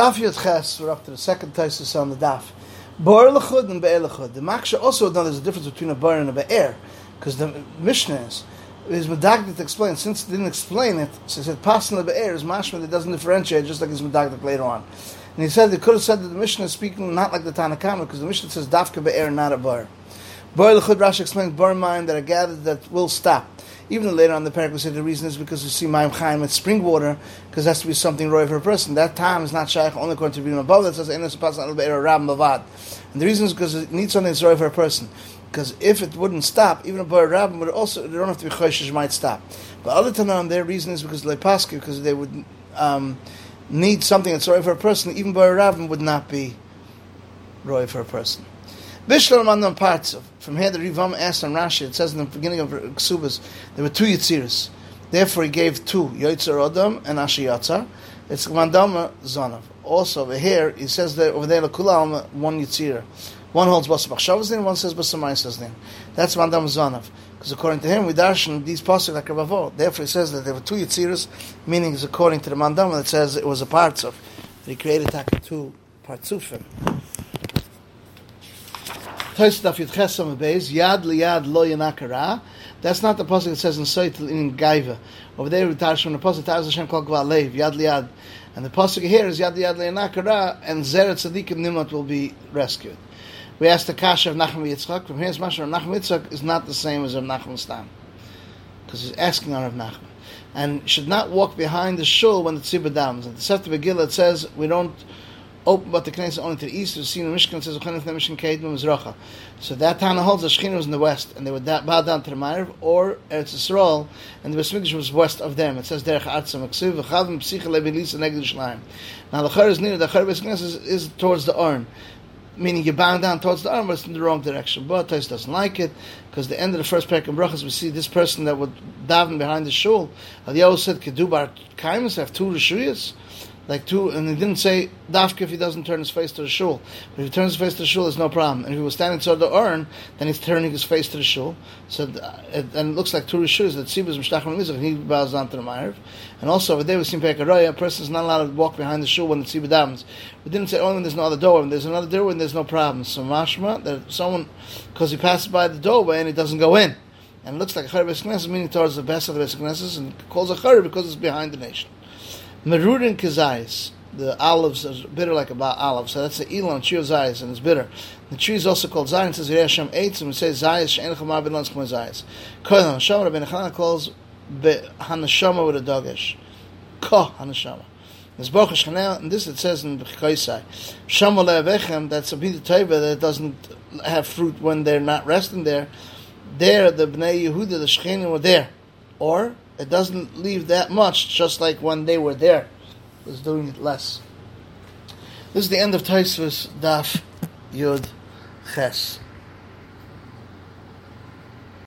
Daf Yud Ches, we're up to the second Taisus on the Daf. Bar Lechud and Be'er Lechud. The Maksha also know there's a difference between a Bar and a Be'er, because the Mishnah is, is Medagdik to explain. Since it didn't explain it, so he said, Pasan the Be'er is Mashma that doesn't differentiate, just like his Medagdik later on. And he said they could have said that the Mishnah is speaking not like the Tana Kamma, because the Mishnah says Dafka Be'er, not a Bar. Bar Lechud Rashi explains Bar Mayim that are gathered that will stop. Even later on the parak we said the reason is because you see Mayim Chaim with spring water, because that's to be something roy for a person. That time is not shaykh only according to being above that says Enos Pasan Al Mavad. And the reason is because it needs something that's roy for a person. Because if it wouldn't stop, even a bar rabbin would also they don't have to be choishish might stop. But other Tanam, their reason is because lepaski, because they would um, need something that's roy for a person. Even bar rabbin would not be roy for a person. Bishlam parts from here the Rivam asked on Rashi. It says in the beginning of Ksubas there were two Yitziras. Therefore he gave two Yotzer Adam and Ashi Yatzar. It's Mandama Zonav. Also over here he says that over there Lakulam one Yitzira. One holds Basar Bachshav's name, one says Basar Maisa's name. That's Mandam Zonav. Because according to him, we darshan these pasuk like Rabavo. Therefore, he says that there were two Yitziras, meaning according to the Mandam that says it was a parts of. He created two partsufim. That's not the pasuk that says in Seitel in Gaiva. Over there we tarsh from the pasuk Taz Hashem kol yad liyad, and the pasuk here is yad liyad leyanakara, and zeret tzadikim nimot will be rescued. We asked the kasha of Nachman Yitzchak. From here's Masha Nachman Yitzchak is not the same as Rav Nachman Stam, because he's asking on Rav and should not walk behind the shul when the tzibah dams. And the Sefta Begillah it says we don't open but the Knesset only to the east. The scene in Mishkan says Uchanim Mishkan Kedim Mizracha. So that Tana holds the Shechina was in the west, and they would bow down to the Ma'ariv or Eretz Yisrael, and the Besmikdash was west of them. It says Derech Artzim Aksiv V'Chavim Psicha Levilisa Neged Shleim. Now the Char is near the Besmikdash is, is towards the Arn. Meaning you bow down towards the arm, but it's in the wrong direction. But Tais doesn't like it because the end of the first parak of brachas, we see this person that would daven behind the shul. Eliyahu said, "Kedubar kaimus have two rishuyas." Like two, and he didn't say dafka if he doesn't turn his face to the shul. But if he turns his face to the shul, there's no problem. And if he was standing toward the urn, then he's turning his face to the shul. So and it looks like two rishus that Sibus Mishtachim Mizrach, and he bows down to the Ma'ariv. And also over there we see Pekaroya, a person is not allowed to walk behind the shul when the Sibah davens. We didn't say only oh, when there's no other door, when there's another door, when there's no problem. So mashma that someone because he passes by the doorway and he doesn't go in. And it looks like a Chayr Knesset, meaning towards the best of the Knesset, and calls a Chayr because it's behind the nation. Merurin Kazayas. The olives are bitter like about olives. So that's the Elon, tree of Zayas, and it's bitter. The tree is also called Zayin. It says Hashem Eitz, and it says Zayas, She'en Chamar Ben Lons Kmo Zayas. Kohen Hanashama, Rabbi Nechana calls Hanashama with a dogish. Ko Hanashama. There's Baruch Shechanel, and this it says in Bechkoisai. Shama Le'avechem, that's a bit Taiva that doesn't have fruit when they're not resting there. There, the Bnei Yehuda, the Shechenim were there. Or, it doesn't leave that much, just like when they were there. was doing it less. This is the end of Taisvus Daf Yud Ches.